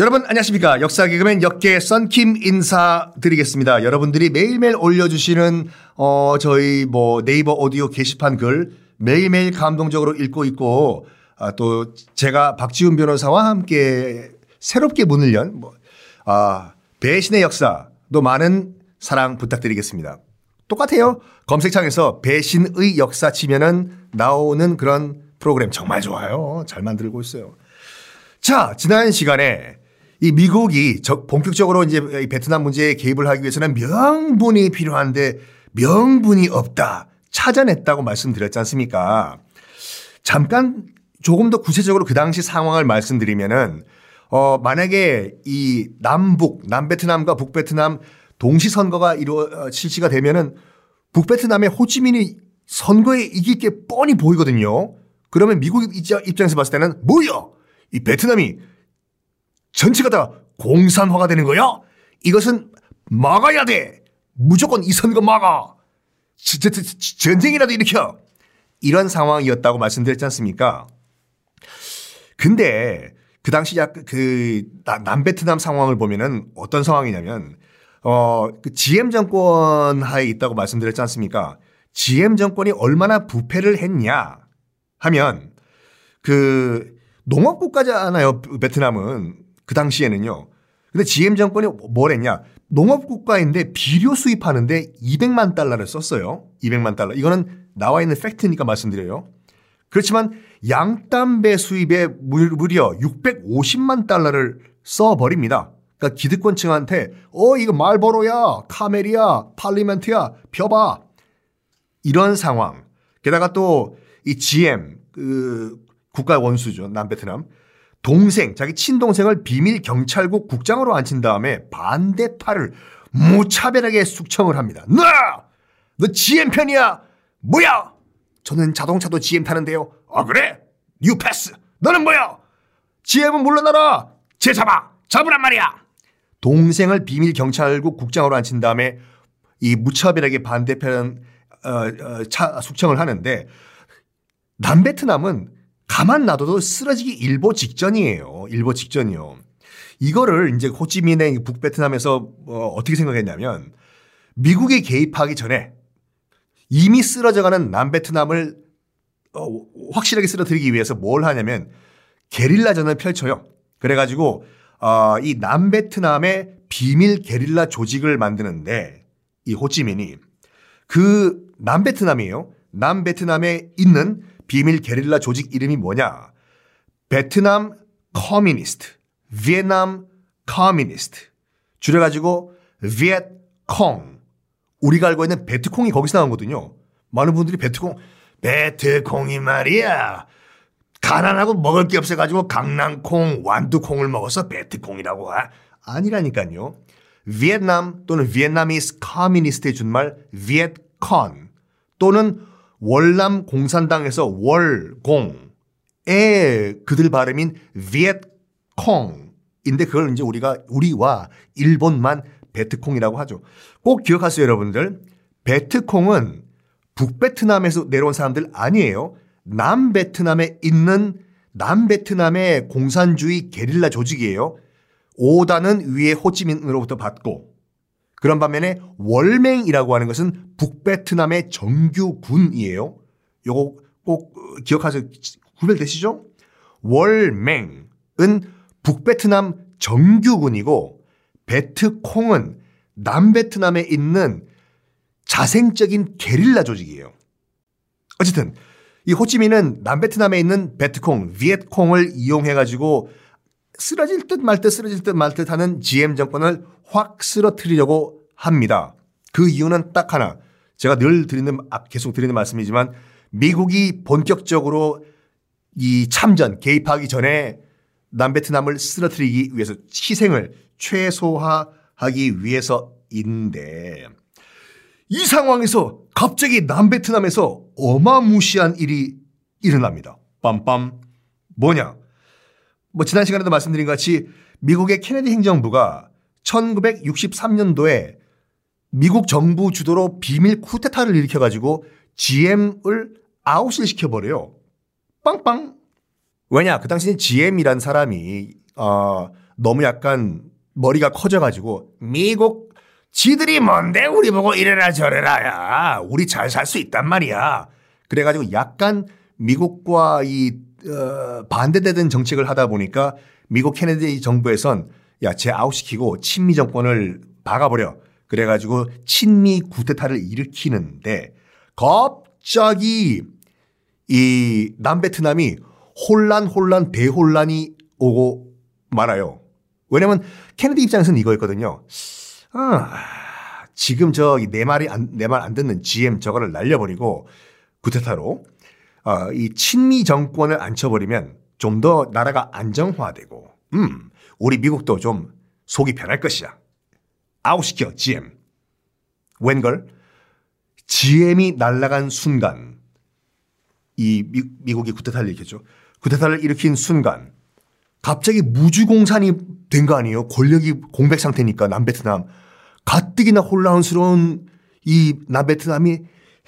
여러분 안녕하십니까 역사 개그맨 역계 썬킴 인사드리겠습니다. 여러분들이 매일매일 올려주시는 어 저희 뭐 네이버 오디오 게시판 글 매일매일 감동적으로 읽고 있고 아, 또 제가 박지훈 변호사와 함께 새롭게 문을 연 뭐, 아, 배신의 역사도 많은 사랑 부탁드리겠습니다. 똑같아요. 검색창에서 배신의 역사 치면은 나오는 그런 프로그램 정말 좋아요. 잘 만들고 있어요. 자, 지난 시간에 이 미국이 본격적으로 이제 베트남 문제에 개입을 하기 위해서는 명분이 필요한데 명분이 없다. 찾아냈다고 말씀드렸지 않습니까? 잠깐 조금 더 구체적으로 그 당시 상황을 말씀드리면은 어 만약에 이 남북 남베트남과 북베트남 동시 선거가 이루어 어, 실시가 되면은 북베트남의 호치민이 선거에 이길 게 뻔히 보이거든요. 그러면 미국 입장에서 봤을 때는 뭐야? 이 베트남이 전체가 다 공산화가 되는 거야? 이것은 막아야 돼. 무조건 이 선거 막아. 전쟁이라도 일으켜. 이런 상황이었다고 말씀드렸지 않습니까? 근데 그 당시 약그 그 남베트남 상황을 보면은 어떤 상황이냐면 어그 GM 정권 하에 있다고 말씀드렸지 않습니까? GM 정권이 얼마나 부패를 했냐 하면 그 농업국가잖아요. 베트남은 그 당시에는요. 근데 GM 정권이 뭘 했냐? 농업 국가인데 비료 수입하는데 200만 달러를 썼어요. 200만 달러. 이거는 나와 있는 팩트니까 말씀드려요. 그렇지만 양담배 수입에 무려 650만 달러를 써버립니다. 그러니까 기득권층한테 어 이거 말보로야 카멜이야 팔리멘트야 펴봐 이런 상황. 게다가 또 이 지엠 그 국가 원수죠 남베트남 동생, 자기 친동생을 비밀 경찰국 국장으로 앉힌 다음에 반대파를 무차별하게 숙청을 합니다. 너! 너 지엠 편이야? 뭐야? 저는 자동차도 GM 타는데요. 아, 그래? 너 패스. 너는 뭐야? 지엠은 물러나라. 쟤 잡아. 잡으란 말이야. 동생을 비밀 경찰국 국장으로 앉힌 다음에 이 무차별하게 반대편 어, 어, 차 숙청을 하는데 남베트남은 가만 놔둬도 쓰러지기 일보 직전이에요. 일보 직전이요. 이거를 이제 호찌민의 북베트남에서 어 어떻게 생각했냐면 미국이 개입하기 전에 이미 쓰러져가는 남베트남을 어 확실하게 쓰러뜨리기 위해서 뭘 하냐면 게릴라전을 펼쳐요. 그래가지고 어 이 남베트남의 비밀 게릴라 조직을 만드는데 이 호찌민이 그 남베트남이에요. 남베트남에 있는 비밀 게릴라 조직 이름이 뭐냐? 베트남 communist, Vietnam communist. 줄여가지고 비엣콩. 우리가 알고 있는 베트콩이 거기서 나온거든요. 많은 분들이 베트콩, 베트콩이 말이야. 가난하고 먹을 게 없어가지고 강낭콩, 완두콩을 먹어서 베트콩이라고 하. 아니라니까요. Vietnam 또는 Vietnamese communist의 준말 비엣콩 또는 월남 공산당에서 월공에 그들 발음인 비엣콩인데 그걸 이제 우리가 우리와 일본만 베트콩이라고 하죠. 꼭 기억하세요, 여러분들. 베트콩은 북베트남에서 내려온 사람들 아니에요. 남베트남에 있는 남베트남의 공산주의 게릴라 조직이에요. 오단은 위에 호찌민으로부터 받고 그런 반면에 월맹이라고 하는 것은 북베트남의 정규군이에요. 요거 꼭 기억하세요. 구별되시죠? 월맹은 북베트남 정규군이고 베트콩은 남베트남에 있는 자생적인 게릴라 조직이에요. 어쨌든 이 호찌민은 남베트남에 있는 베트콩, 비엣콩을 이용해 가지고 쓰러질 듯 말 듯 쓰러질 듯 말 듯 하는 GM 정권을 확 쓰러뜨리려고 합니다. 그 이유는 딱 하나. 제가 늘 드리는, 아, 계속 드리는 말씀이지만 미국이 본격적으로 이 참전, 개입하기 전에 남베트남을 쓰러뜨리기 위해서 희생을 최소화하기 위해서인데 이 상황에서 갑자기 남베트남에서 어마무시한 일이 일어납니다. 빰빰. 뭐냐? 뭐 지난 시간에도 말씀드린 것 같이 미국의 케네디 행정부가 1963년도에 미국 정부 주도로 비밀 쿠데타를 일으켜가지고 GM을 아웃을 시켜버려요. 빵빵. 왜냐? 그 당시에 GM이란 사람이, 어, 너무 약간 머리가 커져가지고 미국 지들이 뭔데 우리 보고 이래라 저래라 야 우리 잘 살 수 있단 말이야. 그래가지고 약간 미국과 이 어, 반대되는 정책을 하다 보니까 미국 케네디 정부에선 야, 쟤 아웃시키고 친미 정권을 박아버려. 그래가지고 친미 구테타를 일으키는데 갑자기 이 남베트남이 혼란, 혼란, 대혼란이 오고 말아요. 왜냐면 케네디 입장에서는 이거였거든요. 아, 지금 저내 말이 내 말 안 듣는 GM 저거를 날려버리고 구테타로 어, 이 친미 정권을 앉혀버리면 좀 더 나라가 안정화되고, 음, 우리 미국도 좀 속이 편할 것이야. 아웃시켜, 지엠. 웬걸? 지엠이 날아간 순간, 이 미, 국이 쿠데타를 일으켰죠. 쿠데타를 일으킨 순간, 갑자기 무주공산이 된 거 아니에요? 권력이 공백 상태니까 남베트남. 가뜩이나 혼란스러운 이 남베트남이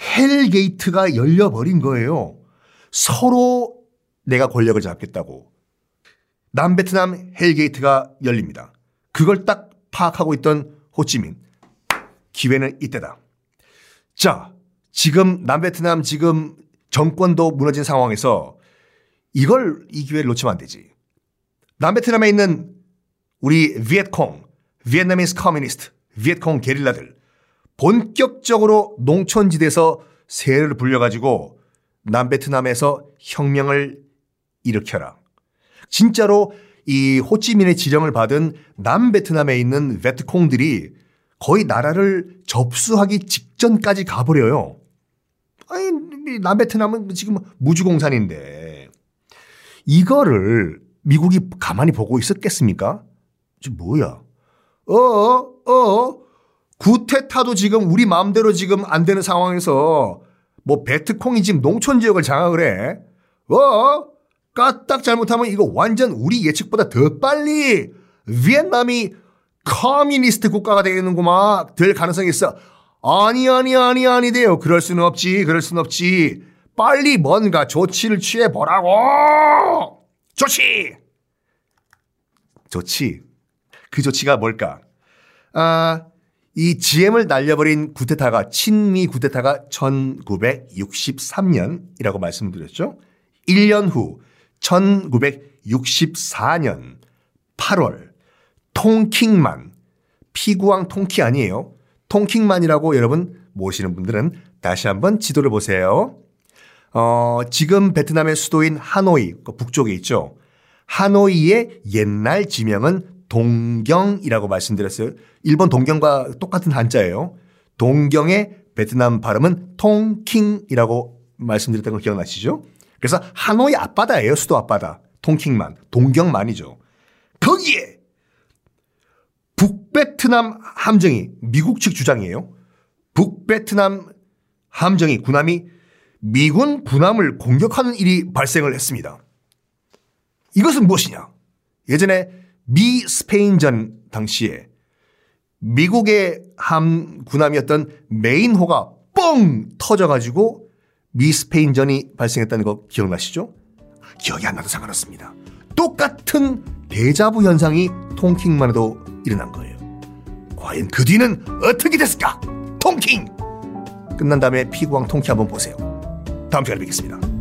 hell gate가 열려버린 거예요. 서로 내가 권력을 잡겠다고. 남베트남 hell gate가 열립니다. 그걸 딱 파악하고 있던 호찌민. 기회는 이때다. 자, 지금 남베트남 지금 정권도 무너진 상황에서 이걸 이 기회를 놓치면 안 되지. 남베트남에 있는 우리 비에트콩, Vietnamese communist, 비에트콩 게릴라들 본격적으로 농촌지대에서 세를 불려가지고 남베트남에서 혁명을 일으켜라. 진짜로 이 호찌민의 지령을 받은 남베트남에 있는 베트콩들이 거의 나라를 접수하기 직전까지 가버려요. 아니, 남베트남은 지금 무주공산인데 이거를 미국이 가만히 보고 있었겠습니까? 지금 뭐야? 어, 어, 구테타도 지금 우리 마음대로 지금 안 되는 상황에서 뭐 베트콩이 지금 농촌 지역을 장악을 해. 어? 까딱 잘못하면 이거 완전 우리 예측보다 더 빨리 Vietnam이 communist 국가가 되겠는구만 될 가능성이 있어. 아니 아니 아니 아니돼요. 그럴 수는 없지. 그럴 수는 없지. 빨리 뭔가 조치를 취해 보라고. 조치. 조치. 그 조치가 뭘까? 아, 이 GM을 날려버린 구테타가 친미 구테타가 1963년이라고 말씀드렸죠. 1년 후 1964년 8월 통킹만 피구왕 통키 아니에요. 통킹만이라고 여러분 모시는 분들은 다시 한번 지도를 보세요. 어, 지금 베트남의 수도인 하노이 그 북쪽에 있죠. 하노이의 옛날 지명은 동경이라고 말씀드렸어요. 일본 동경과 똑같은 한자예요. 동경의 베트남 발음은 통킹이라고 말씀드렸던 거 기억나시죠? 그래서 하노이 앞바다예요. 수도 앞바다. 통킹만. 동경만이죠. 거기에 북베트남 함정이 미국 측 주장이에요. 북베트남 함정이 군함이 미군 군함을 공격하는 일이 발생을 했습니다. 이것은 무엇이냐? 예전에 미 스페인전 당시에 미국의 함 군함이었던 메인호가 뻥 터져가지고 미 스페인전이 발생했다는 거 기억나시죠? 기억이 안 나도 상관없습니다. 똑같은 대자부 현상이 통킹만 해도 일어난 거예요. 과연 그 뒤는 어떻게 됐을까? 통킹! 끝난 다음에 피구왕 통키 한번 보세요. 다음 시간에 뵙겠습니다.